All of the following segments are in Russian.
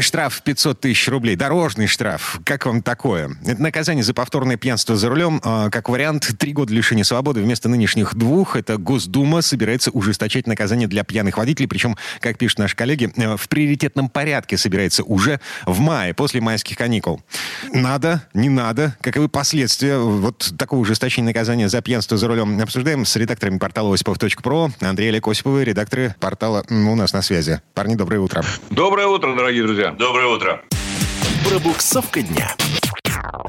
Штраф 500 тысяч рублей, дорожный штраф. Как вам такое? Это наказание за повторное пьянство за рулем. А, Как вариант, три года лишения свободы вместо нынешних двух. Это Госдума собирается ужесточать наказание для пьяных водителей. Причем, как пишут наши коллеги, э, в приоритетном порядке собирается уже в мае, после майских каникул. Надо, не надо. Каковы последствия вот такого ужесточения наказания за пьянство за рулем? Обсуждаем с редакторами портала осипов.про. Андрей Олег Осиповы, редакторы портала у нас на связи. Парни, доброе утро. Доброе утро, дорогие друзья. Доброе утро. Пробуксовка дня.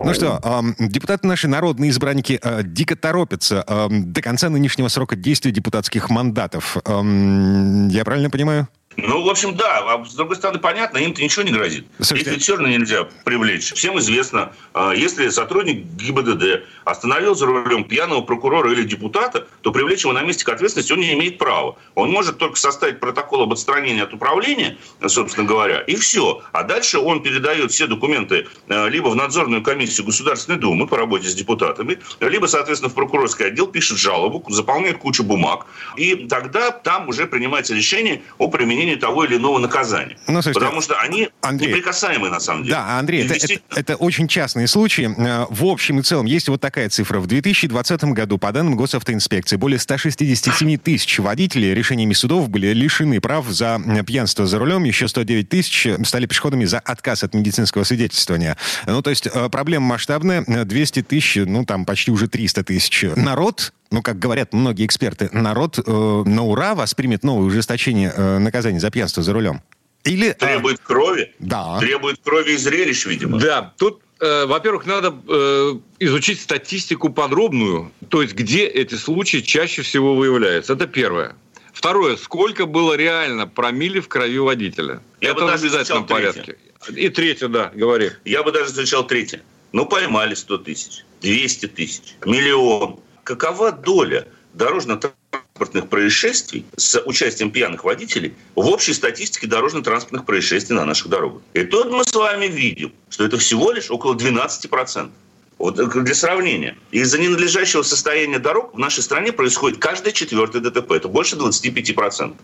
Ну что, депутаты наши народные избранники э, дико торопятся до конца нынешнего срока действия депутатских мандатов. Я правильно понимаю? Ну, в общем, да. А с другой стороны, понятно, им-то ничего не грозит. Слушайте, Их равно нельзя привлечь. Всем известно, э, если сотрудник ГИБДД остановил за рулем пьяного прокурора или депутата, то привлечь его на месте к ответственности он не имеет права. Он может только составить протокол об отстранении от управления, собственно говоря, и все. А дальше он передает все документы э, либо в надзорную комиссию Государственной Думы по работе с депутатами, либо, соответственно, в прокурорский отдел пишет жалобу, заполняет кучу бумаг, и тогда там уже принимается решение о применении того или иного наказания. Ну, слушайте, Потому что они Андрей, неприкасаемые на самом деле. Да, Андрей, это, это- это очень частные случаи. Э, В общем и целом есть вот такая цифра. В 2020 году, по данным госавтоинспекции, более 167 тысяч водителей решениями судов были лишены прав за э, пьянство за рулем. Еще 109 тысяч стали пешеходами за отказ от медицинского свидетельствования. Ну, то есть э, проблема масштабная. Э, 200 тысяч, ну, там почти уже 300 тысяч. Народ ну, как говорят многие эксперты, народ э, на ура воспримет новое ужесточение э, наказания за пьянство за рулем. Или... а, Требует крови. Да. Требует крови и зрелищ, видимо. Да, тут, э, во-первых, надо э, изучить статистику подробную, то есть где эти случаи чаще всего выявляются. Это первое. Второе, сколько было реально промили в крови водителя. Я Это бы в даже обязательном встречал порядке. И третье, да, говори. Я бы даже встречал третье. Ну, поймали 100 тысяч, 200 тысяч, миллион. Какова доля дорожно-транспортных происшествий с участием пьяных водителей в общей статистике дорожно-транспортных происшествий на наших дорогах? И тут мы с вами видим, что это всего лишь около 12%. Вот для сравнения. Из-за ненадлежащего состояния дорог в нашей стране происходит каждое четвертое ДТП. Это больше 25%.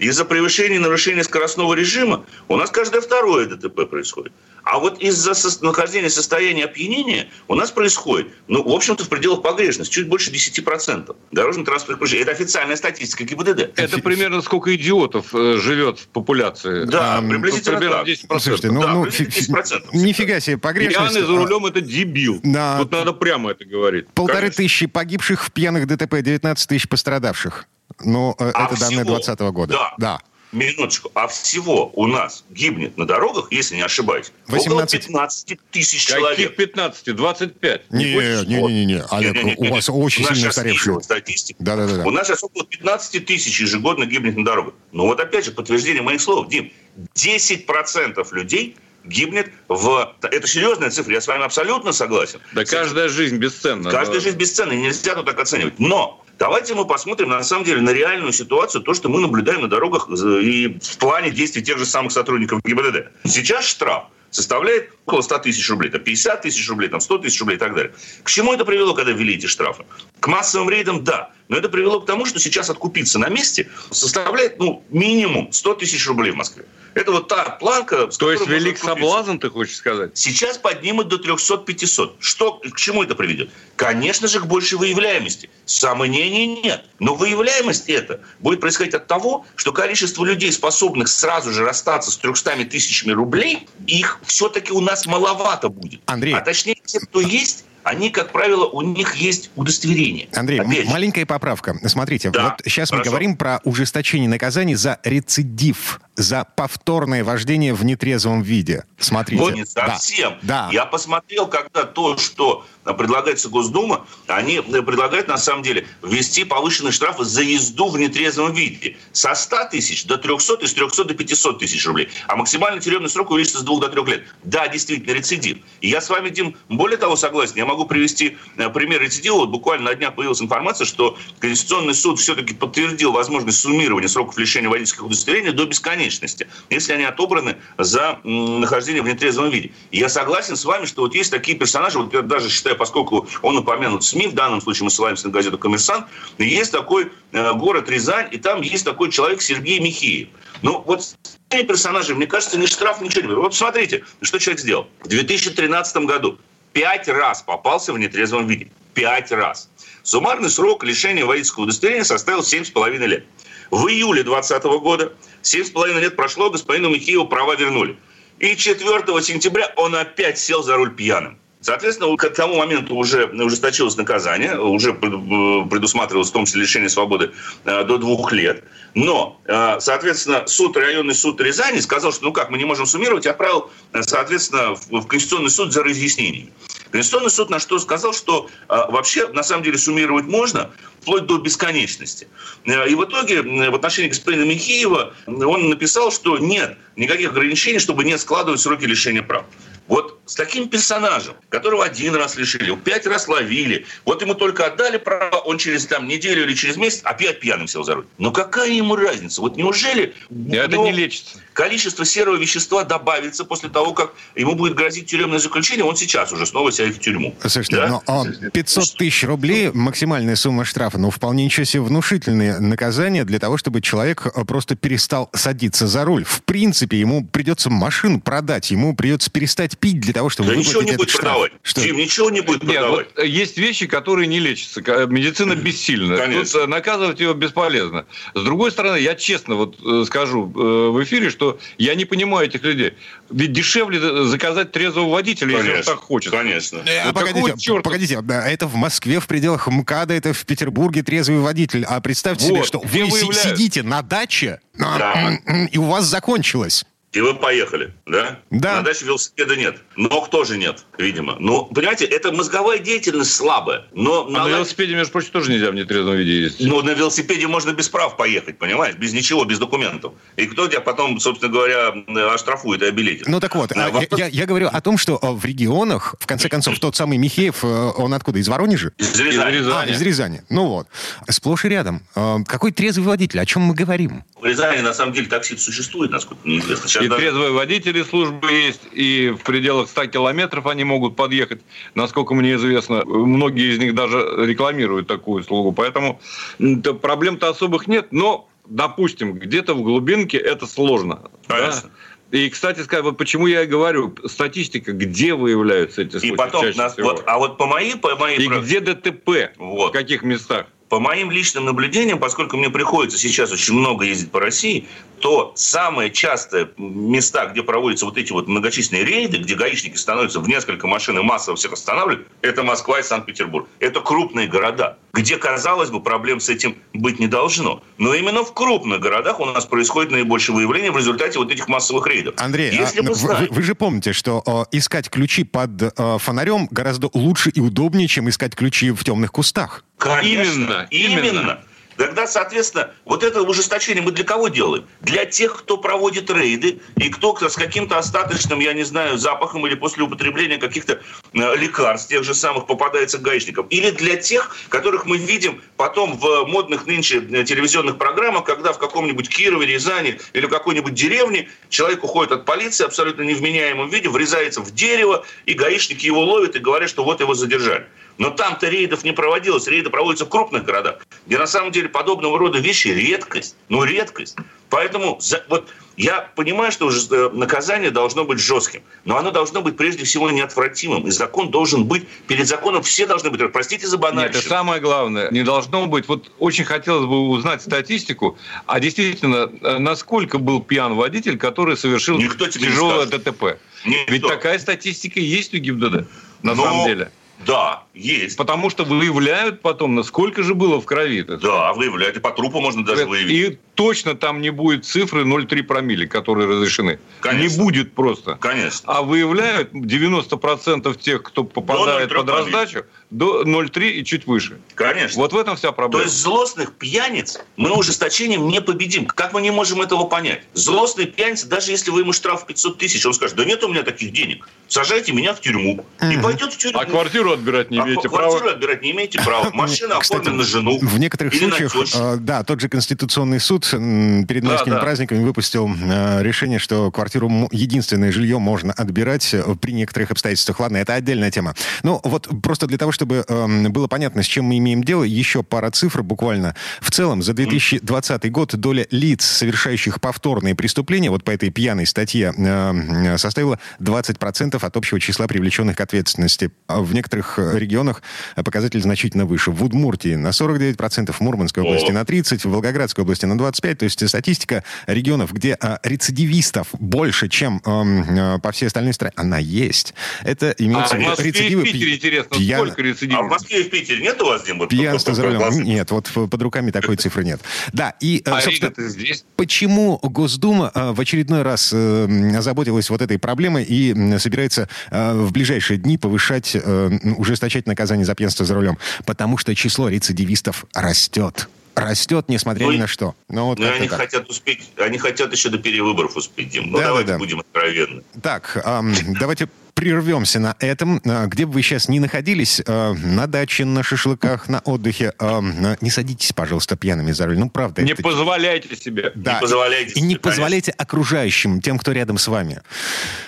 Из-за превышения и нарушения скоростного режима у нас каждое второе ДТП происходит. А вот из-за нахождения состояния опьянения у нас происходит, ну, в общем-то, в пределах погрешности, чуть больше 10%. Дорожно-транспортных происшествий. Это официальная статистика ГИБДД. Это примерно сколько идиотов э, живет в популяции. Да, приблизительно примерно так. 10%. Слушайте, ну, Да, ну приблизительно фи- 10%. фи- нифига себе, погрешность. Пьяный за рулем – это дебил. Да. Тут надо прямо это говорить. Полторы конечно. тысячи погибших в пьяных ДТП, 19 тысяч пострадавших. Ну, э, А это данные всего? 2020 года. Да. Да. Минуточку. А всего у нас гибнет на дорогах, если не ошибаюсь, 18. около 15 тысяч Каких человек. 15? 25. Не, не, не, не, не, Олег, Не-не-не-не. у вас очень У сильно сейчас устаревший. снизилась статистика. Да-да-да. У нас сейчас около 15 тысяч ежегодно гибнет на дорогах. Ну вот опять же подтверждение моих слов. Дим, 10% людей гибнет в... Это серьезная цифра, я с вами абсолютно согласен. Да каждая жизнь бесценна. Каждая Да. жизнь бесценна, нельзя тут так оценивать. Но давайте мы посмотрим, на самом деле, на реальную ситуацию, то, что мы наблюдаем на дорогах э, и в плане действий тех же самых сотрудников ГИБДД. Сейчас штраф составляет около 100 тысяч рублей, там 50 тысяч рублей, там 100 тысяч рублей и так далее. К чему это привело, когда ввели эти штрафы? К массовым рейдам – да. Но это привело к тому, что сейчас откупиться на месте составляет ну, минимум 100 тысяч рублей в Москве. Это вот та планка, с То есть велик откупиться. соблазн, ты хочешь сказать? Сейчас поднимут до 300-500. Что, к чему это приведет? Конечно же, к большей выявляемости. Сомнений нет. Но выявляемость это будет происходить от того, что количество людей, способных сразу же расстаться с 300 тысячами рублей, их все-таки у нас маловато будет. Андрей. А точнее, те, кто есть, они, как правило, у них есть удостоверение. Андрей, Опять маленькая поправка. Смотрите, Да, вот сейчас мы хорошо. говорим про ужесточение наказаний за рецидив, за повторное вождение в нетрезвом виде. Смотрите. Вот не Да. совсем. Да. Я посмотрел, когда то, что предлагается Госдума, они э, предлагают, на самом деле, ввести повышенные штрафы за езду в нетрезвом виде. Со 100 тысяч до 300 и с 300 до 500 тысяч рублей. А максимальный тюремный срок увеличится с 2 до 3 лет. Да, действительно, рецидив. И я с вами, Дим, более того согласен. Я могу привести э, пример рецидива. Вот буквально на днях появилась информация, что Конституционный суд все-таки подтвердил возможность суммирования сроков лишения водительских удостоверений до бесконечности, если они отобраны за нахождение в нетрезвом виде. Я согласен с вами, что вот есть такие персонажи, вот я даже считаю, поскольку он упомянут в СМИ, в данном случае мы ссылаемся на газету «Коммерсант», есть такой э, город Рязань, и там есть такой человек Сергей Михеев. Ну, вот персонажами, мне кажется, ни штраф, ничего не будет. Вот смотрите, что человек сделал. В 2013 году пять раз попался в нетрезвом виде. Пять раз. Суммарный срок лишения водительского удостоверения составил 7,5 лет. В июле 2020 года 7,5 лет прошло, господину Михееву права вернули. И 4 сентября он опять сел за руль пьяным. Соответственно, к тому моменту уже ужесточилось наказание, уже предусматривалось в том числе лишение свободы э, до двух лет. Но, э, соответственно, суд, районный суд Рязани сказал, что ну как, мы не можем суммировать, отправил, э, соответственно, в Конституционный суд за разъяснениями. Конституционный суд на что сказал, что вообще на самом деле суммировать можно вплоть до бесконечности. И в итоге в отношении господина Михеева он написал, что нет никаких ограничений, чтобы не складывать сроки лишения прав. Вот с таким персонажем, которого один раз лишили, пять раз ловили, вот ему только отдали право, он через там, неделю или через месяц опять пьяным сел за руль. Но какая ему разница? Вот неужели... Это не лечится количество серого вещества добавится после того, как ему будет грозить тюремное заключение, он сейчас уже снова сядет в тюрьму. Слушайте, да? но 500 тысяч рублей максимальная сумма штрафа, ну, вполне ничего себе внушительные наказания для того, чтобы человек э, просто перестал садиться за руль. В принципе, ему придется машину продать, ему придется перестать пить для того, чтобы да ничего не будет штраф. продавать. Что? Тим, ничего не будет Нет, продавать. Вот есть вещи, которые не лечатся. Медицина бессильна. Конечно. Тут наказывать его бесполезно. С другой стороны, я честно вот э, скажу э, в эфире, что что я не понимаю этих людей. Ведь дешевле заказать трезвого водителя, конечно, если он так хочет. Конечно. А, погодите, черта? погодите, это в Москве, в пределах МКАДа, это в Петербурге трезвый водитель. А представьте вот, себе, что вы сидите на даче, да. и у вас закончилось. И вы поехали, да? Да. На даче велосипеда нет. Ног тоже нет, видимо. Ну, понимаете, это мозговая деятельность слабая. Но а на, на велосипеде, между прочим, тоже нельзя в нетрезвом виде ездить. Ну, на велосипеде можно без прав поехать, понимаешь? Без ничего, без документов. И кто тебя потом, собственно говоря, оштрафует и обелетит? Ну, так вот, а, вопрос... я, я говорю о том, что в регионах, в конце концов, тот самый Михеев, э, он откуда? Из Воронежа? Из Рязани. Из Рязани. А, из Рязани. Ну вот. Сплошь и рядом. Э, какой трезвый водитель? О чем мы говорим? В Рязани, на самом деле, такси существует, насколько мне известно. Сейчас и даже... водитель водители службы есть, и в пределах 100 километров они могут подъехать. Насколько мне известно, многие из них даже рекламируют такую услугу. Поэтому проблем-то особых нет, но допустим, где-то в глубинке это сложно. Конечно. Да? И, кстати сказать, вот почему я и говорю, статистика, где выявляются эти случаи и потом чаще нас, всего. Вот, а вот по моей... По моей и прав... где ДТП, вот. в каких местах? По моим личным наблюдениям, поскольку мне приходится сейчас очень много ездить по России, то самые частые места, где проводятся вот эти вот многочисленные рейды, где гаишники становятся в несколько машин и массово всех останавливают, это Москва и Санкт-Петербург. Это крупные города, где, казалось бы, проблем с этим быть не должно. Но именно в крупных городах у нас происходит наибольшее выявление в результате вот этих массовых рейдов. Андрей, Если а, вы, вы же помните, что э, искать ключи под э, фонарем гораздо лучше и удобнее, чем искать ключи в темных кустах. Конечно, именно. именно. именно. Тогда, соответственно, вот это ужесточение мы для кого делаем? Для тех, кто проводит рейды и кто с каким-то остаточным, я не знаю, запахом или после употребления каких-то э, лекарств, тех же самых, попадается к гаишникам. Или для тех, которых мы видим потом в модных нынче э, телевизионных программах, когда в каком-нибудь Кирове, Рязани или какой-нибудь деревне человек уходит от полиции абсолютно невменяемом виде, врезается в дерево, и гаишники его ловят и говорят, что вот его задержали. Но там-то рейдов не проводилось. Рейды проводятся в крупных городах, где на самом деле подобного рода вещи редкость. Ну, редкость. Поэтому вот я понимаю, что э, наказание должно быть жестким, но оно должно быть прежде всего неотвратимым. И закон должен быть, перед законом все должны быть, простите за банальщину. Нет, это самое главное, не должно быть. Вот очень хотелось бы узнать статистику, а действительно, э, насколько был пьян водитель, который совершил Никто тяжелое ДТП. Никто. Ведь такая статистика есть у ГИБДД, на но... самом деле. Да, есть. Потому что выявляют потом, насколько же было в крови. -то. Да, выявляют. И по трупу можно даже выявить. И точно там не будет цифры 0,3 промили, которые разрешены. Конечно. Не будет просто. Конечно. А выявляют 90% тех, кто попадает под раздачу, до 0,3 и чуть выше. Конечно. Вот в этом вся проблема. То есть злостных пьяниц мы ужесточением не победим. Как мы не можем этого понять? Злостный пьяница, даже если вы ему штраф 500 тысяч, он скажет, да нет у меня таких денег, сажайте меня в тюрьму. И пойдет в тюрьму. А квартиру отбирать не А имеете квартиру права. отбирать не имеете права. Машина Кстати, оформлена на жену. В некоторых случаях, э, да, тот же Конституционный суд перед Да, майскими да. праздниками выпустил э, решение, что квартиру, единственное жилье можно отбирать э, при некоторых обстоятельствах. Ладно, это отдельная тема. Ну, вот просто для того, чтобы эм, было понятно, с чем мы имеем дело, еще пара цифр буквально. В целом, за 2020 год доля лиц, совершающих повторные преступления, вот по этой пьяной статье, э, составила 20% от общего числа привлеченных к ответственности. А В некоторых э, регионах э, показатель значительно выше. В Удмуртии на 49%, в Мурманской области на 30%, в Волгоградской области на 25%. То есть статистика регионов, где э, рецидивистов больше, чем эм, э, по всей остальной стране, она есть. Это А имеется в в виду рецидивы Питере, пья- интересно, пьян- сколько А в? Москве и в Питере нет у вас, Дим? вот Пьянство за рулем. Нет, вот под руками такой цифры нет. Да, и, э, А собственно, здесь. Почему Госдума э, в очередной раз э, озаботилась вот этой проблемой и собирается в ближайшие дни повышать, м, ужесточать наказание за пьянство за рулем? Потому что число рецидивистов растет. Растет, несмотря Ну ни на что. Ну, вот Ну, они так. хотят успеть, они хотят еще до перевыборов успеть, Дим. Ну, Да, давайте да, да. будем откровенны. Так, ам, давайте прервемся на этом. А, Где бы вы сейчас ни находились, а, на даче, на шашлыках, на отдыхе, а, не садитесь, пожалуйста, пьяными за руль. Ну, правда. Не это- позволяйте себе. Да. Не позволяйте И не конечно. позволяйте окружающим, тем, кто рядом с вами.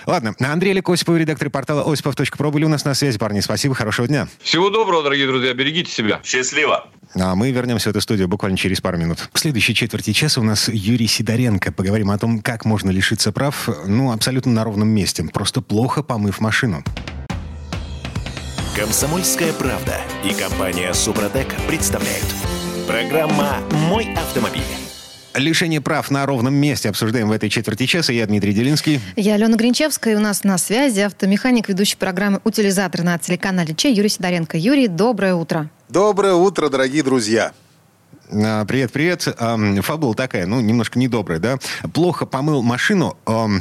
Ладно, Андрей Олег Осипов, редактор портала осипов.про были у нас на связи, парни. Спасибо, хорошего дня. Всего доброго, дорогие друзья. Берегите себя. Счастливо. А мы вернемся в эту студию буквально через пару минут. В следующей четверти часа у нас Юрий Сидоренко. Поговорим о том, как можно лишиться прав, ну, абсолютно на ровном месте, просто плохо помыв машину. Комсомольская правда и компания Супротек представляют. Программа «Мой автомобиль». Лишение прав на ровном месте обсуждаем в этой четверти часа. Я Дмитрий Делинский. Я Алена Гринчевская, и у нас на связи автомеханик, ведущий программы «Утилизатор» на телеканале Че Юрий Сидоренко. Юрий, доброе утро. Доброе утро, дорогие друзья. А, Привет, привет. Фабула такая, ну, немножко недобрая, да? Плохо помыл машину,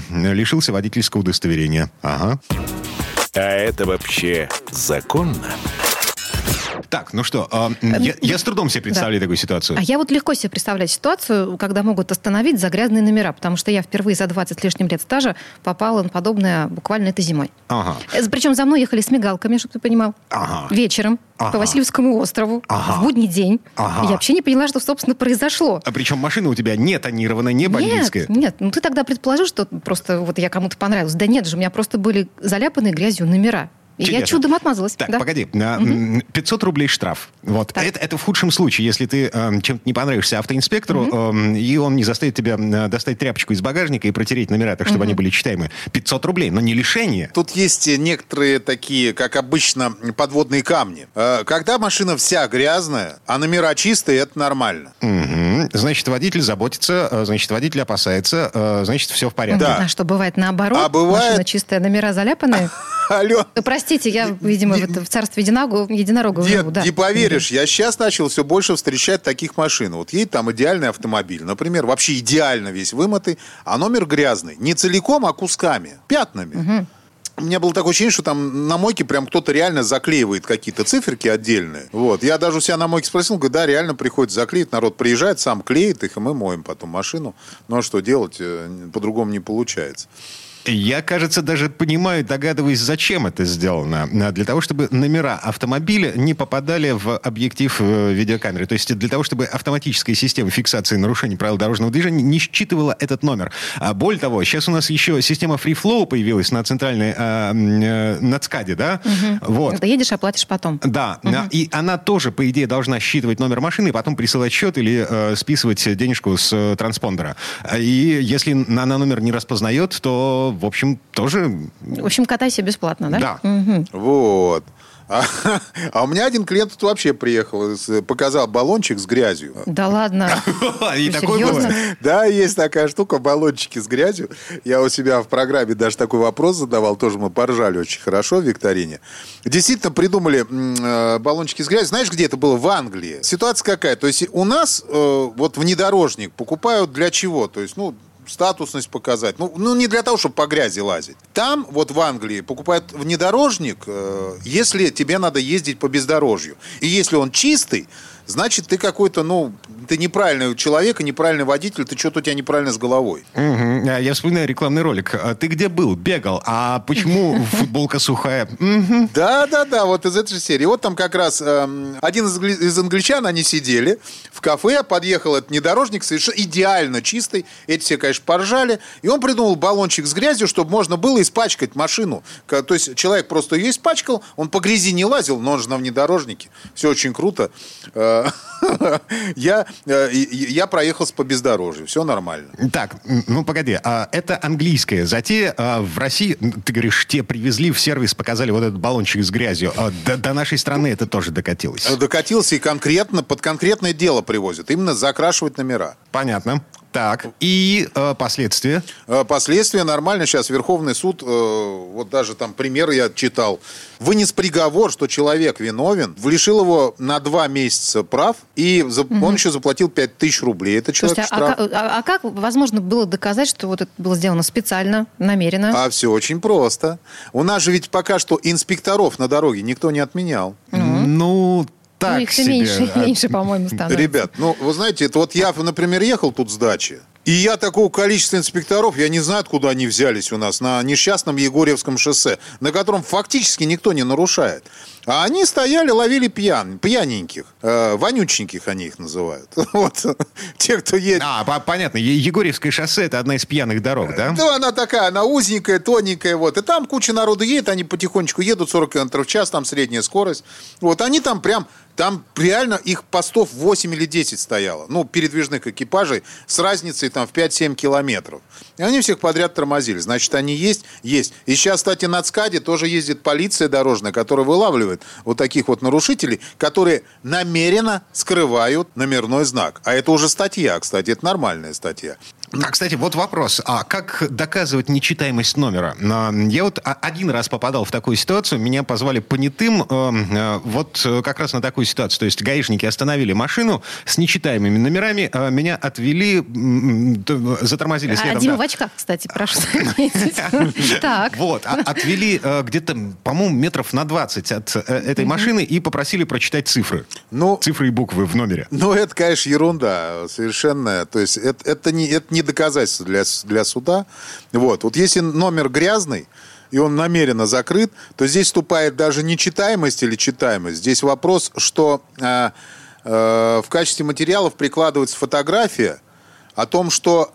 лишился водительского удостоверения. Ага. А это вообще законно? Так, ну что, ам, я, я с трудом себе представляю такую ситуацию. А я вот легко себе представляю ситуацию, когда могут остановить за грязные номера, потому что я впервые за 20 с лишним лет стажа попала на подобное буквально этой зимой. Ага. Причем за мной ехали с мигалками, чтобы ты понимал. Ага. Вечером Ага. по Васильевскому острову Ага. в будний день. Ага. Я вообще не поняла, что, собственно, произошло. А причем машина у тебя не тонированная, не бандитская. Нет, нет, ну ты тогда предположил, что просто вот я кому-то понравилась. Да нет же, у меня просто были заляпаны грязью номера. Я чудом отмазалась. Так, да. погоди. А, м, 500 рублей штраф. Вот. Так. Это, это в худшем случае, если ты эм, чем-то не понравишься автоинспектору, эм, и он не заставит тебя э, достать тряпочку из багажника и протереть номера, так чтобы они были читаемы. 500 рублей, но не лишение. Тут есть некоторые такие, как обычно, подводные камни. Э, Когда машина вся грязная, а номера чистые, это нормально. Значит, водитель заботится, э, значит, водитель опасается, э, значит, все в порядке. Да. А что бывает наоборот? А бывает- Машина чистая, номера заляпанные? Алло, Ну, Простите, я, видимо, в, это- в царстве единорога, единорога живу. Да. не поверишь, я сейчас начал все больше встречать таких машин. Вот едет там идеальный автомобиль, например, вообще идеально весь вымытый, а номер грязный. Не целиком, а кусками, пятнами. У меня было такое ощущение, что там на мойке прям кто-то реально заклеивает какие-то циферки отдельные. Вот. Я даже у себя на мойке спросил, говорю, да, реально приходится заклеить. Народ приезжает, сам клеит их, и мы моем потом машину. Ну а что делать? Э, По-другому не получается. Я, кажется, даже понимаю, догадываюсь, зачем это сделано. А, Для того, чтобы номера автомобиля не попадали в объектив э, видеокамеры. То есть для того, чтобы автоматическая система фиксации нарушений правил дорожного движения не считывала этот номер. А более того, сейчас у нас еще система Free Flow появилась на центральной, а, э, на ЦКАДе, да? Вот. Ты едешь, оплатишь потом. Да, а, и она тоже, по идее, должна считывать номер машины и потом присылать счет или э, списывать денежку с э, транспондера. А, И если на- она номер не распознает, то, в общем, тоже... В общем, катайся бесплатно, да? Да. Мгм. Вот. А, а у меня один клиент тут вообще приехал, показал баллончик с грязью. Да ладно. И серьезно? было. Да, есть такая штука, баллончики с грязью. Я у себя в программе даже такой вопрос задавал, тоже мы поржали очень хорошо в викторине. Действительно придумали э, баллончики с грязью. Знаешь, где это было? В Англии. Ситуация какая? То есть у нас э, вот внедорожник покупают для чего? То есть, ну, статусность показать. Ну, ну, не для того, чтобы по грязи лазить. Там, вот в Англии, покупают внедорожник, э, если тебе надо ездить по бездорожью. И если он чистый, значит, ты какой-то, ну, ты неправильный человек и неправильный водитель, ты что-то у тебя неправильно с головой. А, Я вспоминаю рекламный ролик. А Ты где был? Бегал. А почему футболка сухая? Мгм. Да, да, да, вот из этой же серии. Вот там как раз эм, один из, англи- из англичан, они сидели в кафе, подъехал этот внедорожник, совершенно идеально чистый. Эти все, конечно, поржали. И он придумал баллончик с грязью, чтобы можно было испачкать машину. То есть человек просто ее испачкал, он по грязи не лазил, но он же на внедорожнике. Все очень круто. Э, Я, э, я проехался по бездорожью, все нормально. Так, ну погоди, а это английская затея. А в России, ты говоришь, те привезли в сервис, показали вот этот баллончик с грязью. А до, до нашей страны это тоже докатилось. Докатился и конкретно, под конкретное дело привозят. Именно закрашивать номера. Понятно. Так, и э, последствия? Э, Последствия нормально. Сейчас Верховный суд, э, вот даже там пример я читал, вынес приговор, что человек виновен, лишил его на два месяца прав, и за- он еще заплатил 5 тысяч рублей. Это человек Слушайте, а, штраф. ка- а- а как возможно было доказать, что вот это было сделано специально, намеренно? А все очень просто. У нас же ведь пока что инспекторов на дороге никто не отменял. Ну, так ну, их все себе. меньше, А, меньше, по-моему, становится. Ребят, ну, вы знаете, это вот я, например, ехал тут с дачи, и я такого количества инспекторов, я не знаю, откуда они взялись у нас, на несчастном Егорьевском шоссе, на котором фактически никто не нарушает. А они стояли, ловили пьян, пьяненьких, э, вонюченьких они их называют. Вот, те, кто едет. А, по- понятно. Егорьевское шоссе это одна из пьяных дорог, да? Да, она такая, она узенькая, тоненькая, вот. И там куча народу едет, они потихонечку едут, 40 км в час, там средняя скорость. Вот, они там прям, там реально их постов 8 или 10 стояло. Ну, передвижных экипажей с разницей там в 5-7 километров. И они всех подряд тормозили. Значит, они есть? Есть. И сейчас, кстати, на ЦКАДе тоже ездит полиция дорожная, которая вылавливает вот таких вот нарушителей, которые намеренно скрывают номерной знак. А это уже статья, кстати, это нормальная статья. А, кстати, вот вопрос. А как доказывать нечитаемость номера? А, Я вот а- один раз попадал в такую ситуацию. Меня позвали понятым э, э, вот э, как раз на такую ситуацию. То есть гаишники остановили машину с нечитаемыми номерами. а Меня отвели, затормозили А следом. Дима да. в очках, кстати, прошу заметить. Так. Вот, а- отвели где-то, по-моему, метров на 20 от этой машины и попросили прочитать цифры. Ну, Цифры и буквы в номере. Ну, это, конечно, ерунда совершенная. То есть это, это, не, это не доказательство для, для суда. Вот. вот если номер грязный, и он намеренно закрыт, то здесь вступает даже не читаемость или читаемость. Здесь вопрос, что э, э, в качестве материалов прикладывается фотография о том, что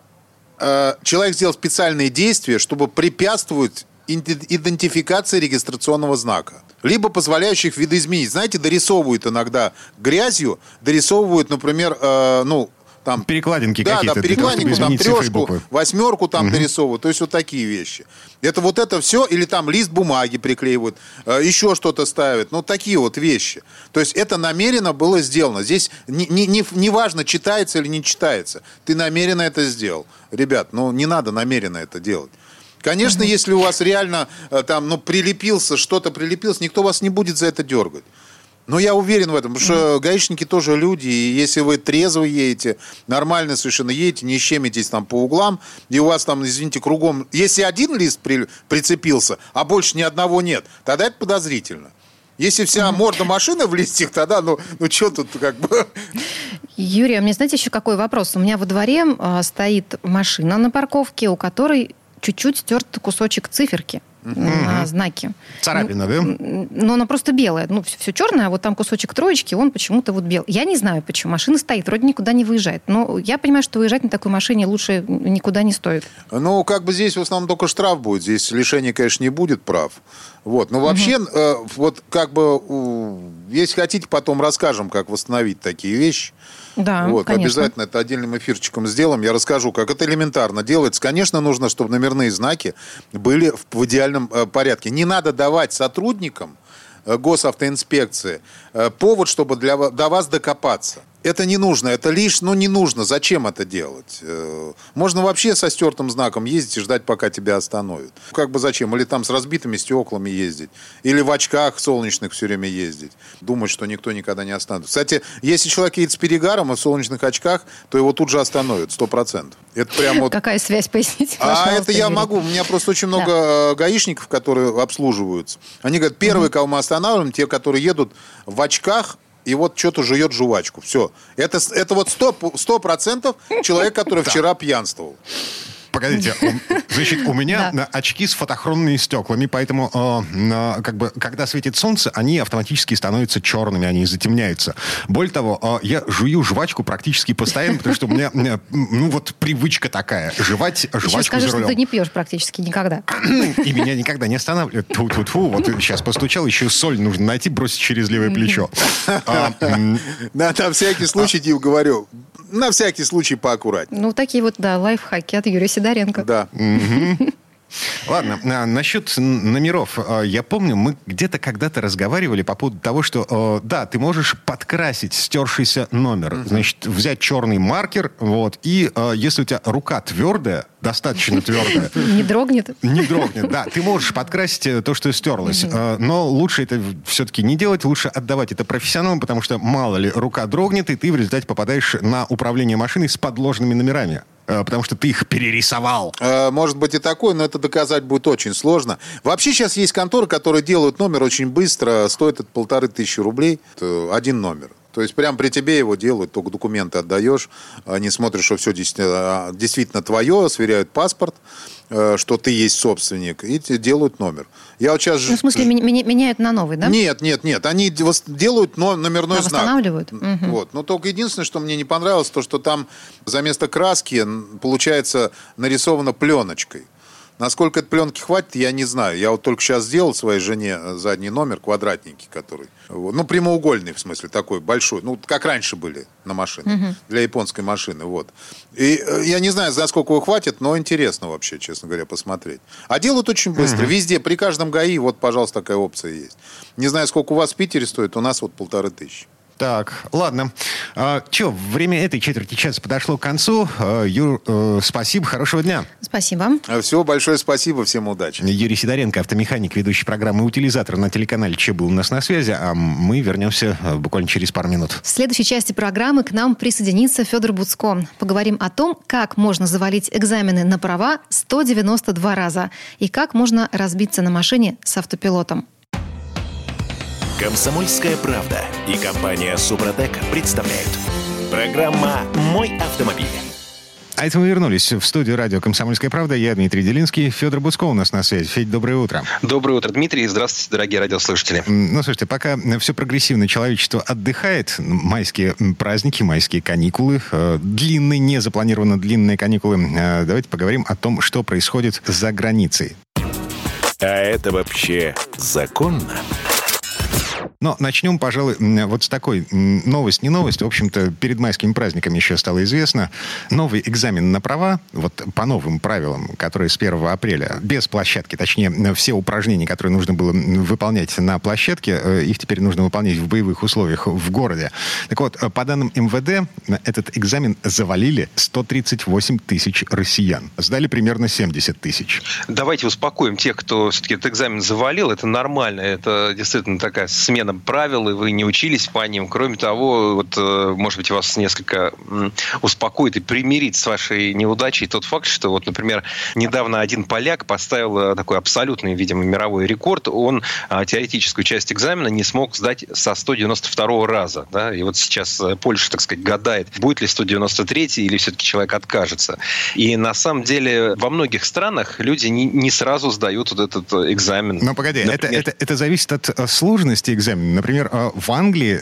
э, человек сделал специальные действия, чтобы препятствовать иде- идентификации регистрационного знака. Либо позволяющих видоизменить. Знаете, дорисовывают иногда грязью, дорисовывают, например, э, ну, там... Перекладинки Да, какие-то. да, перекладинку, там трешку, восьмерку там дорисовывают. То есть вот такие вещи. Это вот это все, или там лист бумаги приклеивают, э, еще что-то ставят. Ну, такие вот вещи. То есть это намеренно было сделано. Здесь не, не, не, не важно, читается или не читается. Ты намеренно это сделал. Ребят, ну не надо намеренно это делать. Конечно, если у вас реально э, там, ну, прилепился, что-то прилепилось, никто вас не будет за это дергать. Но я уверен в этом, потому что гаишники тоже люди, и если вы трезво едете, нормально совершенно едете, не щемитесь там по углам, и у вас там, извините, кругом, если один лист при- прицепился, а больше ни одного нет, тогда это подозрительно. Если вся морда машины в листьях, тогда, ну, ну что тут как бы... Юрий, а мне знаете еще какой вопрос? У меня во дворе а, стоит машина на парковке, у которой чуть-чуть стерт кусочек циферки на знаке. Царапина, да? М, Но она просто белая. Ну, все, черное, а вот там кусочек троечки, он почему-то вот белый. Я не знаю, почему. Машина стоит, вроде никуда не выезжает. Но я понимаю, что выезжать на такой машине лучше никуда не стоит. Ну, как бы здесь в основном только штраф будет. Здесь лишения, конечно, не будет прав. Вот. Но вообще, э, вот как бы, у- если хотите, потом расскажем, как восстановить такие вещи. Да, вот, конечно. обязательно это отдельным эфирчиком сделаем. Я расскажу, как это элементарно делается. Конечно, нужно, чтобы номерные знаки были в, в идеальном э, порядке. Не надо давать сотрудникам э, госавтоинспекции повод, чтобы для, до вас докопаться. это не нужно, это лишь, ну, не нужно. Зачем это делать? Э, можно вообще со стертым знаком ездить и ждать, пока тебя остановят. Как бы зачем? Или там с разбитыми стеклами ездить. Или в очках солнечных все время ездить. Думать, что никто никогда не остановит. Кстати, если человек едет с перегаром и в солнечных очках, то его тут же остановят, сто процентов. Это прям вот... Какая связь, поясните, А это я могу. У меня просто очень много да. гаишников, которые обслуживаются. Они говорят, первые, кого мы останавливаем, те, которые едут в очках, и вот что-то жует жвачку. Все. Это, это вот сто процентов человек, который вчера пьянствовал. Погодите, значит, у меня да. очки с фотохронными стеклами, поэтому э, как бы, когда светит солнце, они автоматически становятся черными, они затемняются. Более того, э, я жую жвачку практически постоянно, потому что у меня, ну вот привычка такая, жевать жвачку Еще скажи, за рулем. что ты не пьешь практически никогда. И меня никогда не останавливают. Тьфу -тьфу -тьфу. Вот сейчас постучал, еще соль нужно найти, бросить через левое плечо. А, на всякий случай, Дим, говорю, на всякий случай поаккуратнее. Ну, такие вот, да, лайфхаки от Юрия Сидоренко. Да. Ладно, а, насчет номеров. А, я помню, мы где-то когда-то разговаривали по поводу того, что, а, да, ты можешь подкрасить стершийся номер. Значит, взять черный маркер, вот, и если у тебя рука твердая, достаточно твердая. Не дрогнет? Не дрогнет, да. Ты можешь подкрасить э, то, что стерлось. Но лучше это все-таки не делать, лучше отдавать это профессионалам, потому что, мало ли, рука дрогнет, и ты в результате попадаешь на управление машиной с подложными номерами. Э, потому что ты их перерисовал. Э, может быть и такой, но это доказать будет очень сложно. Вообще сейчас есть конторы, которые делают номер очень быстро, стоит это полторы тысячи рублей, это один номер. То есть прямо при тебе его делают, только документы отдаешь, они смотрят, что все действительно, действительно твое, сверяют паспорт, э, что ты есть собственник, и делают номер. Я вот сейчас... Ну, в смысле, меняют на новый, да? Нет, нет, нет. Они делают номерной а, знак. восстанавливают? Угу. Вот. Но только единственное, что мне не понравилось, то, что там за место краски, получается, нарисовано пленочкой. Насколько этой пленки хватит, я не знаю. Я вот только сейчас сделал своей жене э, задний номер, квадратненький, который. Ну, прямоугольный, в смысле, такой большой. Ну, как раньше были на машине. Угу. Для японской машины, вот. И э, я не знаю, за сколько его хватит, но интересно вообще, честно говоря, посмотреть. А делают очень быстро. Угу. Везде, при каждом ГАИ, вот, пожалуйста, такая опция есть. Не знаю, сколько у вас в Питере стоит, у нас вот полторы тысячи. Так, ладно. А, Че, время этой четверти часа подошло к концу. А, Юр, э, спасибо, хорошего дня. Спасибо. А, Всего большое спасибо, всем удачи. Юрий Сидоренко, автомеханик, ведущий программы «Утилизатор» на телеканале Че был у нас на связи, а мы вернемся э, буквально через пару минут. В следующей части программы к нам присоединится Федор Буцко. Поговорим о том, как можно завалить экзамены на права 192 раза и как можно разбиться на машине с автопилотом. Комсомольская правда и компания Супротек представляют. Программа «Мой автомобиль». А это мы вернулись в студию радио «Комсомольская правда». Я Дмитрий Делинский. Федор Буско у нас на связи. Федь, доброе утро. Доброе утро, Дмитрий. Здравствуйте, дорогие радиослушатели. Ну, слушайте, пока все прогрессивное человечество отдыхает, майские праздники, майские каникулы, э, длинные, не запланированы длинные каникулы, э, давайте поговорим о том, что происходит за границей. А это вообще законно? Но начнем, пожалуй, вот с такой новость, не новость. В общем-то, перед майскими праздниками еще стало известно. Новый экзамен на права, вот по новым правилам, которые с 1 апреля, без площадки, точнее, все упражнения, которые нужно было выполнять на площадке, э, их теперь нужно выполнять в боевых условиях в городе. Так вот, по данным МВД, этот экзамен завалили 138 тысяч россиян. Сдали примерно 70 тысяч. Давайте успокоим тех, кто все-таки этот экзамен завалил. Это нормально. Это действительно такая смена смена правил, и вы не учились по ним. Кроме того, вот, э, может быть, вас несколько успокоит и примирит с вашей неудачей тот факт, что, вот, например, недавно один поляк поставил э, такой абсолютный, видимо, мировой рекорд. Он а, теоретическую часть экзамена не смог сдать со 192 раза. Да? И вот сейчас э, Польша, так сказать, гадает, будет ли 193 или все-таки человек откажется. И на самом деле во многих странах люди не, не сразу сдают вот этот экзамен. Но погоди, Например, это, это, это зависит от сложности экзамена Например, а, в Англии,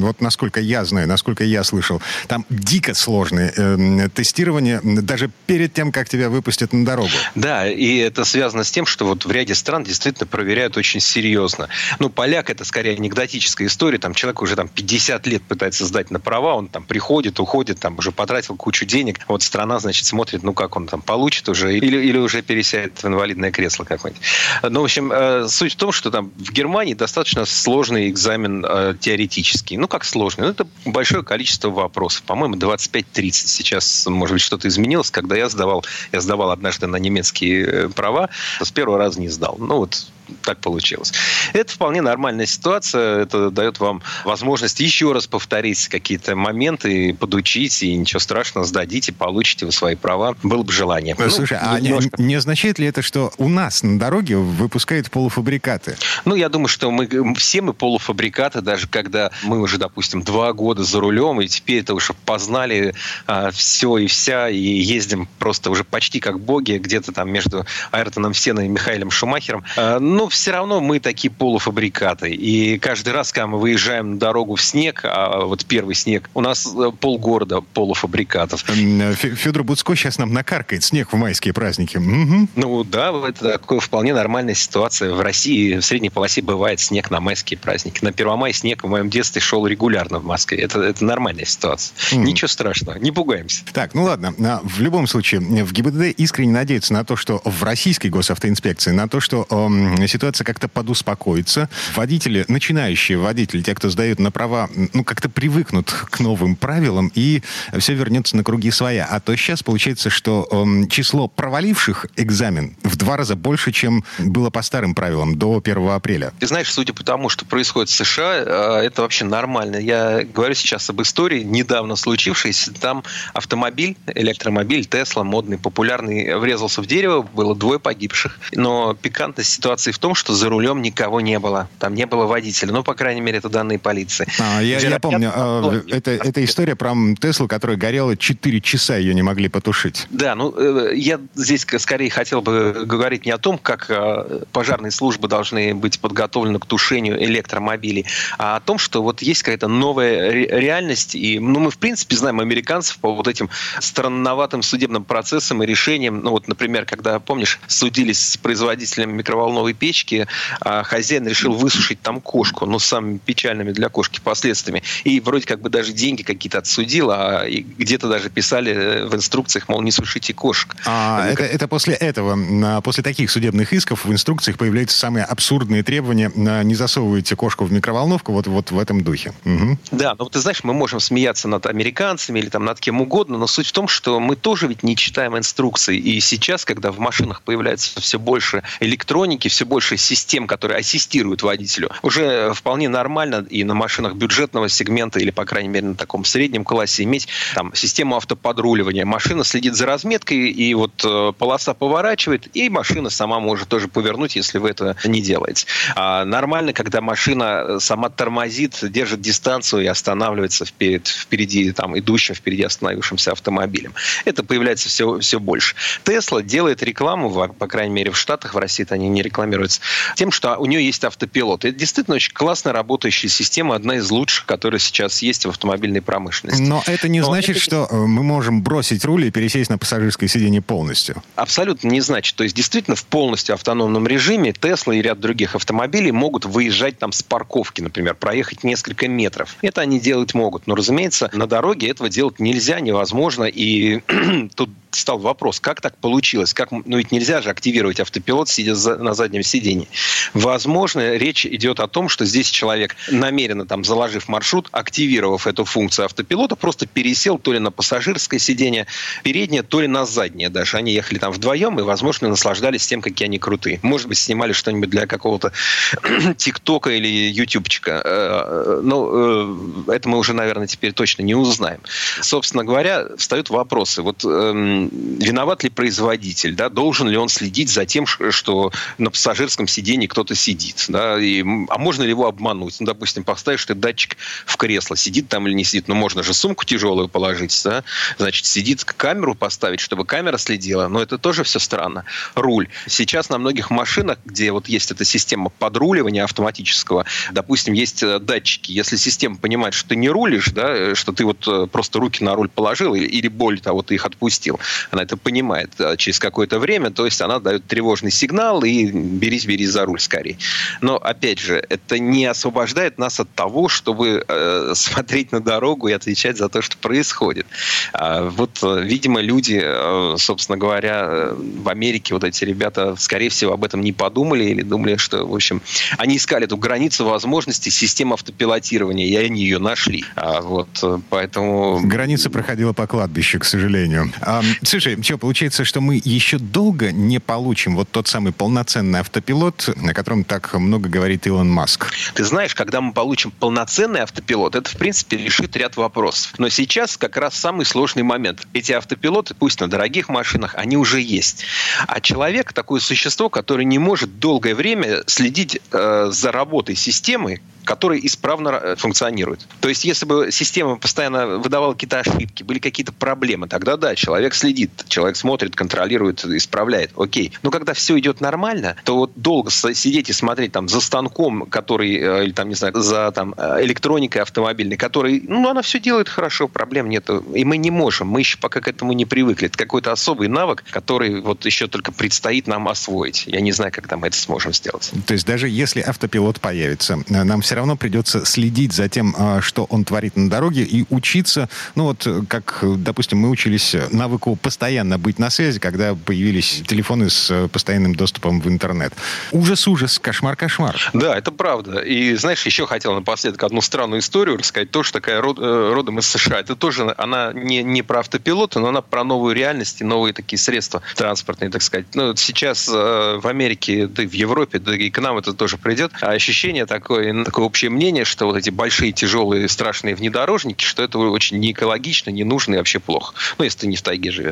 вот насколько я знаю, насколько я слышал, там дико сложное э, тестирование даже перед тем, как тебя выпустят на дорогу. Да, и это связано с тем, что вот в ряде стран действительно проверяют очень серьезно. Ну, поляк это скорее анекдотическая история. Там человек уже там 50 лет пытается сдать на права, он там приходит, уходит, там уже потратил кучу денег. Вот страна, значит, смотрит, ну как он там получит уже или, или уже пересядет в инвалидное кресло какое-нибудь. Ну, в общем, э, суть в том, что там в Германии достаточно сложно сложный экзамен э, теоретический. Ну, как сложный? Ну, это большое количество вопросов. По-моему, 25-30. Сейчас, может быть, что-то изменилось. Когда я сдавал, я сдавал однажды на немецкие э, права, с первого раза не сдал. Ну, вот так получилось. Это вполне нормальная ситуация. Это дает вам возможность еще раз повторить какие-то моменты, подучить, и ничего страшного, сдадите, получите вы свои права. Было бы желание. Ну, Слушай, ну, а немножко... не, не означает ли это, что у нас на дороге выпускают полуфабрикаты? Ну, я думаю, что мы все мы полуфабрикаты, даже когда мы уже, допустим, два года за рулем, и теперь это уже познали а, все и вся, и ездим просто уже почти как боги, где-то там между Айртоном Сеной и Михаилом Шумахером. А, но все равно мы такие полуфабрикаты. И каждый раз, когда мы выезжаем на дорогу в снег, а вот первый снег, у нас э, полгорода полуфабрикатов. Федор Буцко сейчас нам накаркает снег в майские праздники. Угу. Ну да, это такая вполне нормальная ситуация. В России в средней полосе бывает снег на майские праздники. На Первомай снег в моем детстве шел регулярно в Москве. Это, это нормальная ситуация. Mm. Ничего страшного, не пугаемся. Так, ну ладно. А, в любом случае, в ГИБДД искренне надеются на то, что в российской госавтоинспекции, на то, что э, ситуация как-то подуспокоится. Водители, начинающие водители, те, кто сдают на права, ну, как-то привыкнут к новым правилам, и все вернется на круги своя. А то сейчас получается, что э, число проваливших экзамен в два раза больше, чем было по старым правилам до 1 апреля. Ты знаешь, судя по тому, что происходит в США, э, это вообще нормально. Я говорю сейчас об истории, недавно случившейся. Там автомобиль, электромобиль, Тесла, модный, популярный, врезался в дерево, было двое погибших. Но пикантность ситуации в том, что за рулем никого не было. Там не было водителя. Ну, по крайней мере, это данные полиции. А, я, я помню. А, это, это история про Теслу, которая горела 4 часа, ее не могли потушить. Да, ну, э, я здесь скорее хотел бы говорить не о том, как э, пожарные службы должны быть подготовлены к тушению электромобилей, а о том, что вот есть какая-то новая реальность. И ну, мы, в принципе, знаем американцев по вот этим странноватым судебным процессам и решениям. Ну, вот, например, когда, помнишь, судились с производителем микроволновой печки, а хозяин решил высушить там кошку, ну, с самыми печальными для кошки последствиями. И вроде как бы даже деньги какие-то отсудил, а где-то даже писали в инструкциях, мол, не сушите кошек. А, это, это после этого, после таких судебных исков в инструкциях появляются самые абсурдные требования. Не засовывайте кошку в микроволновку, вот, вот в этом духе. Угу. Да, но ты знаешь, мы можем смеяться над американцами или там над кем угодно, но суть в том, что мы тоже ведь не читаем инструкции. И сейчас, когда в машинах появляется все больше электроники, все больше систем, которые ассистируют водителю, уже вполне нормально и на машинах бюджетного сегмента или, по крайней мере, на таком среднем классе иметь там систему автоподруливания. Машина следит за разметкой, и вот э, полоса поворачивает, и машина сама может тоже повернуть, если вы это не делаете. А нормально, когда машина сама тормозит, держит дистанцию и останавливается вперед, впереди там, идущим впереди остановившимся автомобилем. Это появляется все, все больше. Тесла делает рекламу, по крайней мере, в Штатах, в России они не рекламируются, тем, что у нее есть автопилот. Это действительно очень классно работающая система, одна из лучших, которая сейчас есть в автомобильной промышленности. Но это не Но значит, это... что э, мы можем бросить руль и пересесть на пассажирское сиденье полностью. Абсолютно не значит. То есть действительно в полностью автономном режиме Тесла и ряд других автомобилей могут выезжать там с парковки, например, проехать несколько метров. Это они делать могут. Но, разумеется, на дороге этого делать нельзя, невозможно. И тут стал вопрос, как так получилось? Как, ну ведь нельзя же активировать автопилот, сидя за, на заднем сидении. Возможно, речь идет о том, что здесь человек, намеренно там заложив маршрут, активировав эту функцию автопилота, просто пересел то ли на пассажирское сиденье переднее, то ли на заднее даже. Они ехали там вдвоем и, возможно, наслаждались тем, какие они крутые. Может быть, снимали что-нибудь для какого-то ТикТока или Ютубчика. Э, ну, э, это мы уже, наверное, теперь точно не узнаем. Собственно говоря, встают вопросы. Вот эм, виноват ли производитель, да, должен ли он следить за тем, что на пассажирском сидении кто-то сидит, да, и, а можно ли его обмануть? Ну, допустим, поставишь ты датчик в кресло, сидит там или не сидит, ну, можно же сумку тяжелую положить, да, значит, сидит камеру поставить, чтобы камера следила, но это тоже все странно. Руль. Сейчас на многих машинах, где вот есть эта система подруливания автоматического, допустим, есть э, датчики, если система понимает, что ты не рулишь, да, что ты вот э, просто руки на руль положил или, или более того, ты их отпустил, она это понимает через какое-то время, то есть она дает тревожный сигнал и берись, берись за руль скорее. Но, опять же, это не освобождает нас от того, чтобы э, смотреть на дорогу и отвечать за то, что происходит. А вот, э, видимо, люди, э, собственно говоря, э, в Америке вот эти ребята, скорее всего, об этом не подумали или думали, что, в общем, они искали эту границу возможностей системы автопилотирования, и они ее нашли. А вот поэтому... Граница проходила по кладбищу, к сожалению. А, слушай, что, получается, что мы еще долго не получим вот тот самый полноценный автопилот, о котором так много говорит Илон Маск? Ты знаешь, когда мы получим полноценный автопилот, это, в принципе, решит ряд вопросов. Но сейчас как раз самый сложный момент. Эти автопилоты, пусть на дорогих машинах, они уже есть. А человек такое существо, которое не может долгое время следить э, за работой системы, который исправно э, функционирует. То есть, если бы система постоянно выдавала какие-то ошибки, были какие-то проблемы, тогда да, человек следит, человек смотрит, контролирует, исправляет. Окей. Но когда все идет нормально, то вот долго сидеть и смотреть там за станком, который, э, или там, не знаю, за там э, электроникой автомобильной, который, ну, она все делает хорошо, проблем нет. И мы не можем, мы еще пока к этому не привыкли. Это какой-то особый навык, который вот еще только предстоит нам освоить. Я не знаю, когда мы это сможем сделать. То есть даже если автопилот появится, нам все равно придется следить за тем, что он творит на дороге и учиться, ну вот как, допустим, мы учились навыку постоянно быть на связи, когда появились телефоны с э, постоянным доступом в интернет. Ужас-ужас, кошмар-кошмар. Да, это правда. И знаешь, еще хотел напоследок одну странную историю рассказать, тоже такая род, э, родом из США. Это тоже, она не, не про автопилоты, но она про новую реальность и новые такие средства транспортные, так сказать. Ну, сейчас э, в Америке, да и в Европе, да и к нам это тоже придет, а ощущение такое, такое общее мнение, что вот эти большие, тяжелые, страшные внедорожники, что это очень не экологично, не нужно и вообще плохо. Ну, если ты не в тайге живешь.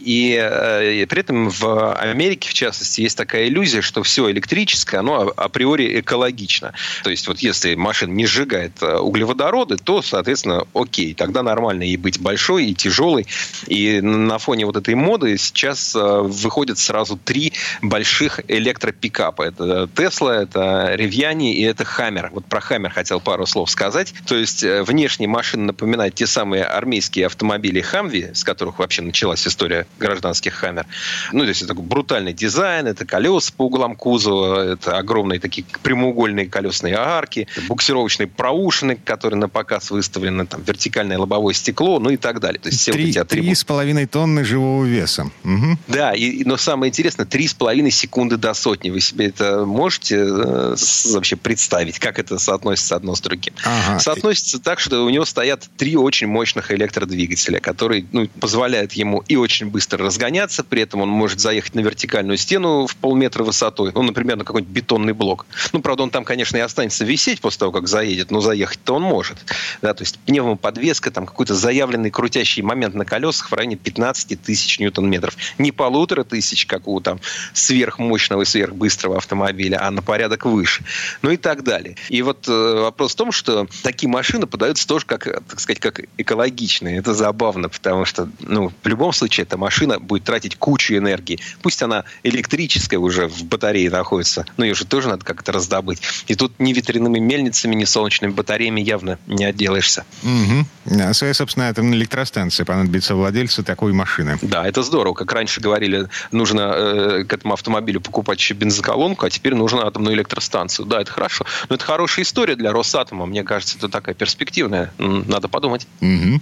И, э, и при этом в Америке, в частности, есть такая иллюзия, что все электрическое, оно априори экологично. То есть вот если машина не сжигает э, углеводороды, то, соответственно, окей, тогда нормально и быть большой, и тяжелой. И на фоне вот этой моды сейчас э, выходят сразу три больших электропикапа. Это Тесла, это Ревьяни и это Хаммер. Вот про Хаммер хотел пару слов сказать. То есть внешне машина напоминает те самые армейские автомобили Хамви, с которых вообще началась история гражданских Хаммер. Ну, то есть это такой брутальный дизайн, это колеса по углам кузова, это огромные такие прямоугольные колесные арки, буксировочные проушины, которые на показ выставлены, там вертикальное лобовое стекло, ну и так далее. То есть все три, вот эти три с половиной тонны живого веса. Угу. Да, и, но самое интересное, три с половиной секунды до сотни. Вы себе это можете э, вообще представить, как это соотносится одно с другим? Ага. Соотносится так, что у него стоят три очень мощных электродвигателя, которые ну, позволяют ему и очень быстро разгоняться, при этом он может заехать на вертикальную стену в полметра высотой, ну, например, на какой-нибудь бетонный блок. Ну, правда, он там, конечно, и останется висеть после того, как заедет, но заехать-то он может. Да, то есть пневмоподвеска, там какой-то заявленный крутящий момент на колесах в районе 15 тысяч ньютон-метров. Не полутора тысяч, как у там сверхмощного и сверхбыстрого автомобиля, а на порядок выше. Ну и так далее. И вот э, вопрос в том, что такие машины подаются тоже как, так сказать, как экологичные. Это забавно, потому что, ну, в любом случае, эта машина будет тратить кучу энергии. Пусть она электрическая уже в батарее находится, но ее же тоже надо как-то раздобыть. И тут ни ветряными мельницами, ни солнечными батареями явно не отделаешься. Угу. Своя собственная атомная электростанция понадобится владельцу такой машины. Да, это здорово. Как раньше говорили, нужно э, к этому автомобилю покупать еще бензоколонку, а теперь нужно атомную электростанцию. Да, это хорошо. Но это хорошая история для Росатома. Мне кажется, это такая перспективная. Надо подумать. Угу.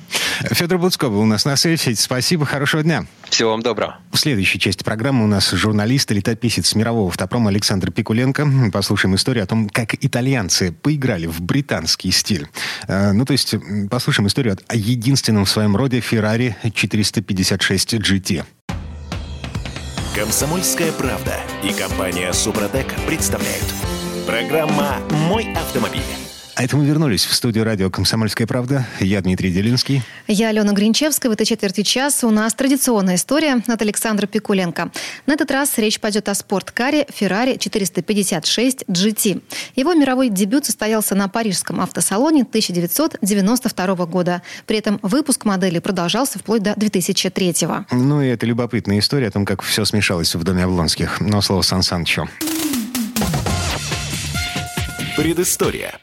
Федор Буцко был у нас на связи. Спасибо, хорошего дня. Всего вам доброго. В следующей части программы у нас журналист и летописец мирового автопрома Александр Пикуленко. Послушаем историю о том, как итальянцы поиграли в британский стиль. Э, ну, то есть, послушаем историю о единственном в своем роде Ferrari 456 GT. Комсомольская правда и компания Супротек представляют. Программа «Мой автомобиль». А это мы вернулись в студию радио «Комсомольская правда». Я Дмитрий Делинский. Я Алена Гринчевская. В этой четверти часа у нас традиционная история от Александра Пикуленко. На этот раз речь пойдет о спорткаре Ferrari 456 GT. Его мировой дебют состоялся на парижском автосалоне 1992 года. При этом выпуск модели продолжался вплоть до 2003 Ну и это любопытная история о том, как все смешалось в доме Облонских. Но слово Сан Санычу. Предыстория.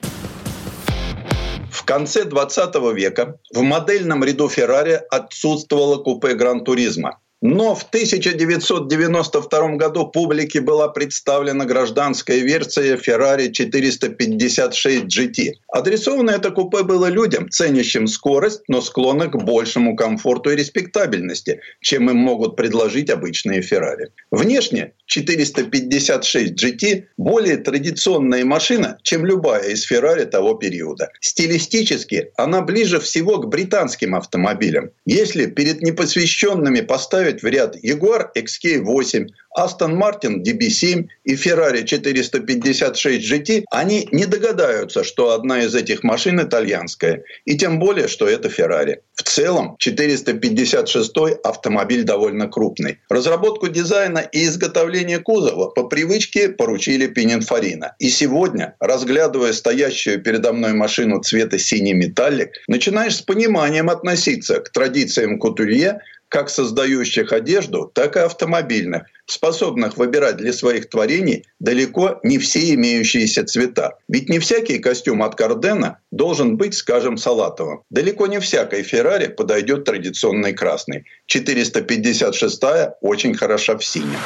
Конце 20 века в модельном ряду Феррари отсутствовало купе Гран Туризма. Но в 1992 году публике была представлена гражданская версия Ferrari 456 GT. Адресовано это купе было людям, ценящим скорость, но склонных к большему комфорту и респектабельности, чем им могут предложить обычные Ferrari. Внешне 456 GT более традиционная машина, чем любая из Ferrari того периода. Стилистически она ближе всего к британским автомобилям. Если перед непосвященными поставить в ряд Jaguar XK8, Aston Martin DB7 и Ferrari 456 GT, они не догадаются, что одна из этих машин итальянская. И тем более, что это Ferrari. В целом, 456 автомобиль довольно крупный. Разработку дизайна и изготовление кузова по привычке поручили Пининфорина. И сегодня, разглядывая стоящую передо мной машину цвета синий металлик, начинаешь с пониманием относиться к традициям кутюрье, как создающих одежду, так и автомобильных, способных выбирать для своих творений далеко не все имеющиеся цвета. Ведь не всякий костюм от Кардена должен быть, скажем, салатовым. Далеко не всякой Феррари подойдет традиционный красный. 456-я очень хороша в синем.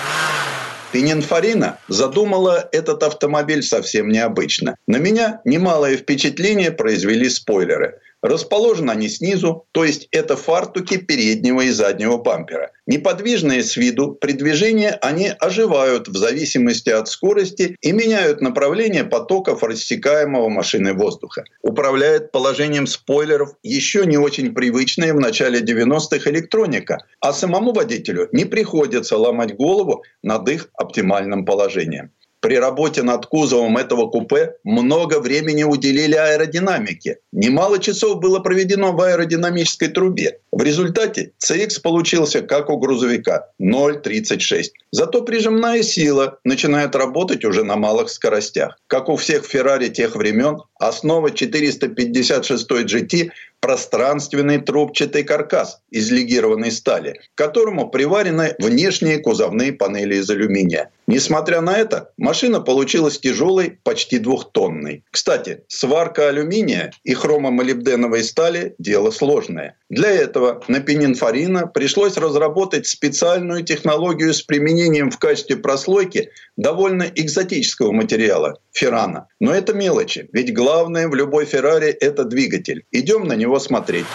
Пининфорина задумала этот автомобиль совсем необычно. На меня немалое впечатление произвели спойлеры. Расположены они снизу, то есть это фартуки переднего и заднего бампера. Неподвижные с виду, при движении они оживают в зависимости от скорости и меняют направление потоков рассекаемого машиной воздуха. Управляет положением спойлеров еще не очень привычная в начале 90-х электроника, а самому водителю не приходится ломать голову над их оптимальным положением. При работе над кузовом этого купе много времени уделили аэродинамике. Немало часов было проведено в аэродинамической трубе. В результате CX получился как у грузовика 0,36. Зато прижимная сила начинает работать уже на малых скоростях. Как у всех Ferrari тех времен, основа 456 GT пространственный трубчатый каркас из легированной стали, к которому приварены внешние кузовные панели из алюминия. Несмотря на это, машина получилась тяжелой, почти двухтонной. Кстати, сварка алюминия и хромомолибденовой стали – дело сложное. Для этого на Пининфорина пришлось разработать специальную технологию с применением в качестве прослойки довольно экзотического материала – феррана. Но это мелочи, ведь главное в любой Феррари – это двигатель. Идем на него смотреть.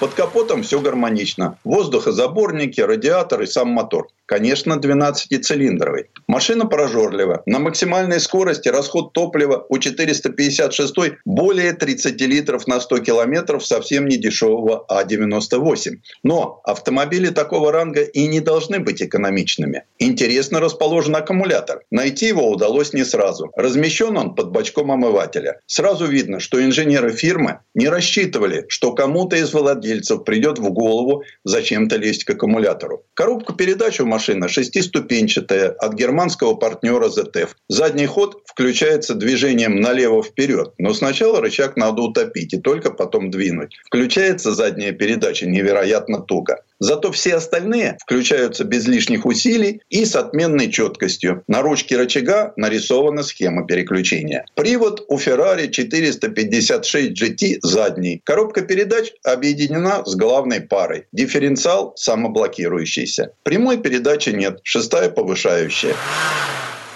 Под капотом все гармонично. Воздухозаборники, радиатор и сам мотор. Конечно, 12-цилиндровый. Машина прожорлива. На максимальной скорости расход топлива у 456 более 30 литров на 100 километров совсем не дешевого А98. Но автомобили такого ранга и не должны быть экономичными. Интересно расположен аккумулятор. Найти его удалось не сразу. Размещен он под бачком омывателя. Сразу видно, что инженеры фирмы не рассчитывали, что кому-то из владельцев придет в голову зачем-то лезть к аккумулятору. Коробку передач у машины шестиступенчатая от германского партнера ZF. Задний ход включается движением налево вперед, но сначала рычаг надо утопить и только потом двинуть. Включается задняя передача невероятно туго. Зато все остальные включаются без лишних усилий и с отменной четкостью. На ручке рычага нарисована схема переключения. Привод у Ferrari 456 GT задний. Коробка передач объединена с главной парой. Дифференциал самоблокирующийся. Прямой передачи нет. Шестая повышающая.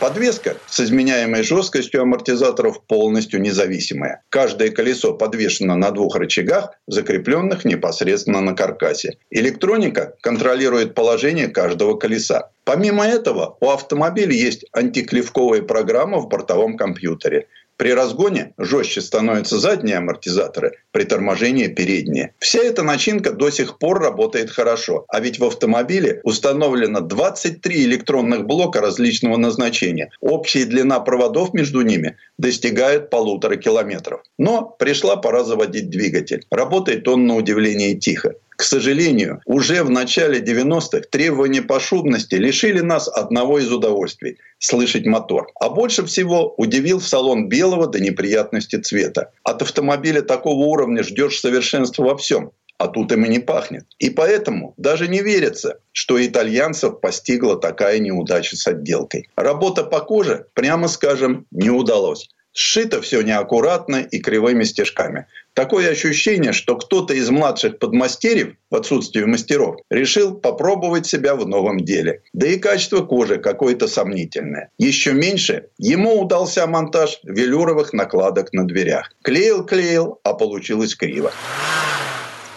Подвеска с изменяемой жесткостью амортизаторов полностью независимая. Каждое колесо подвешено на двух рычагах, закрепленных непосредственно на каркасе. Электроника контролирует положение каждого колеса. Помимо этого, у автомобиля есть антиклевковая программа в бортовом компьютере. При разгоне жестче становятся задние амортизаторы, при торможении передние. Вся эта начинка до сих пор работает хорошо. А ведь в автомобиле установлено 23 электронных блока различного назначения. Общая длина проводов между ними достигает полутора километров. Но пришла пора заводить двигатель. Работает он на удивление тихо. К сожалению, уже в начале 90-х требования по шумности лишили нас одного из удовольствий – слышать мотор. А больше всего удивил в салон белого до неприятности цвета. От автомобиля такого уровня ждешь совершенства во всем. А тут им и не пахнет. И поэтому даже не верится, что итальянцев постигла такая неудача с отделкой. Работа по коже, прямо скажем, не удалось. Сшито все неаккуратно и кривыми стежками. Такое ощущение, что кто-то из младших подмастерьев, в отсутствии мастеров, решил попробовать себя в новом деле. Да и качество кожи какое-то сомнительное. Еще меньше ему удался монтаж велюровых накладок на дверях. Клеил-клеил, а получилось криво.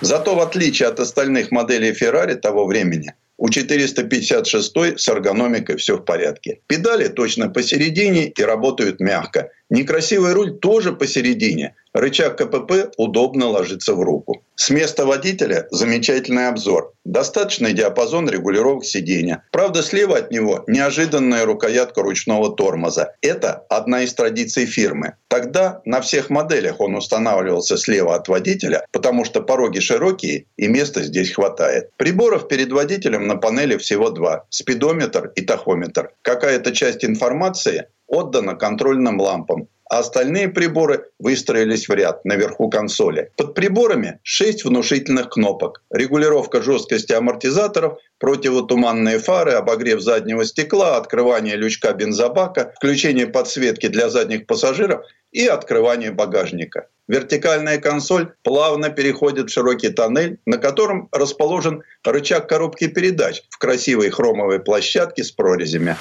Зато в отличие от остальных моделей Ferrari того времени, у 456 с эргономикой все в порядке. Педали точно посередине и работают мягко. Некрасивый руль тоже посередине. Рычаг КПП удобно ложится в руку. С места водителя замечательный обзор. Достаточный диапазон регулировок сидения. Правда, слева от него неожиданная рукоятка ручного тормоза. Это одна из традиций фирмы. Тогда на всех моделях он устанавливался слева от водителя, потому что пороги широкие и места здесь хватает. Приборов перед водителем на панели всего два – спидометр и тахометр. Какая-то часть информации отдано контрольным лампам, а остальные приборы выстроились в ряд наверху консоли. Под приборами 6 внушительных кнопок. Регулировка жесткости амортизаторов, противотуманные фары, обогрев заднего стекла, открывание лючка бензобака, включение подсветки для задних пассажиров и открывание багажника. Вертикальная консоль плавно переходит в широкий тоннель, на котором расположен рычаг коробки передач в красивой хромовой площадке с прорезями.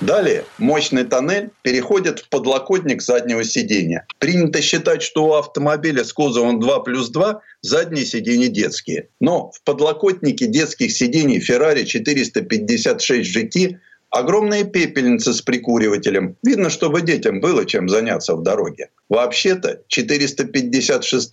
Далее мощный тоннель переходит в подлокотник заднего сидения. Принято считать, что у автомобиля с кузовом 2 плюс 2 задние сиденья детские. Но в подлокотнике детских сидений Ferrari 456 GT огромные пепельницы с прикуривателем. Видно, чтобы детям было чем заняться в дороге. Вообще-то 456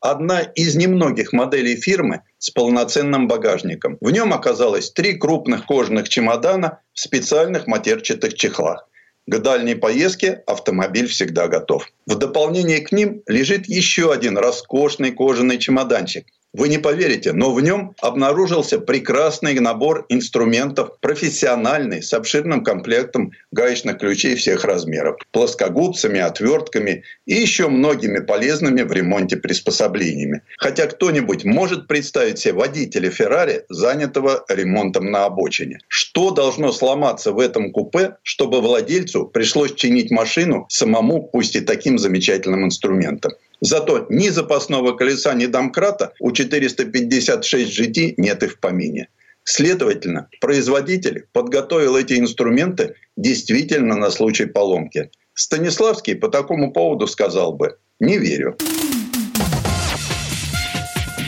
одна из немногих моделей фирмы с полноценным багажником. В нем оказалось три крупных кожаных чемодана в специальных матерчатых чехлах. К дальней поездке автомобиль всегда готов. В дополнение к ним лежит еще один роскошный кожаный чемоданчик вы не поверите, но в нем обнаружился прекрасный набор инструментов, профессиональный, с обширным комплектом гаечных ключей всех размеров, плоскогубцами, отвертками и еще многими полезными в ремонте приспособлениями. Хотя кто-нибудь может представить себе водителя Феррари, занятого ремонтом на обочине. Что должно сломаться в этом купе, чтобы владельцу пришлось чинить машину самому, пусть и таким замечательным инструментом? Зато ни запасного колеса, ни домкрата у 456 GT нет и в помине. Следовательно, производитель подготовил эти инструменты действительно на случай поломки. Станиславский по такому поводу сказал бы «не верю».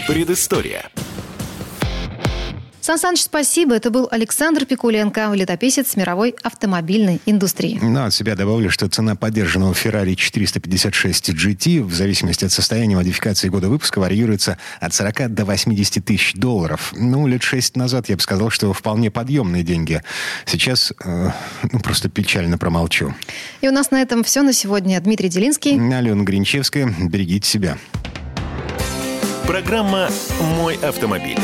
Предыстория. Сан Саныч, спасибо. Это был Александр Пикуленко, летописец мировой автомобильной индустрии. Ну, от себя добавлю, что цена поддержанного Ferrari 456 GT в зависимости от состояния модификации года выпуска варьируется от 40 до 80 тысяч долларов. Ну, лет шесть назад я бы сказал, что вполне подъемные деньги. Сейчас, э, ну, просто печально промолчу. И у нас на этом все на сегодня. Дмитрий Делинский. Алена Гринчевская. Берегите себя. Программа «Мой автомобиль».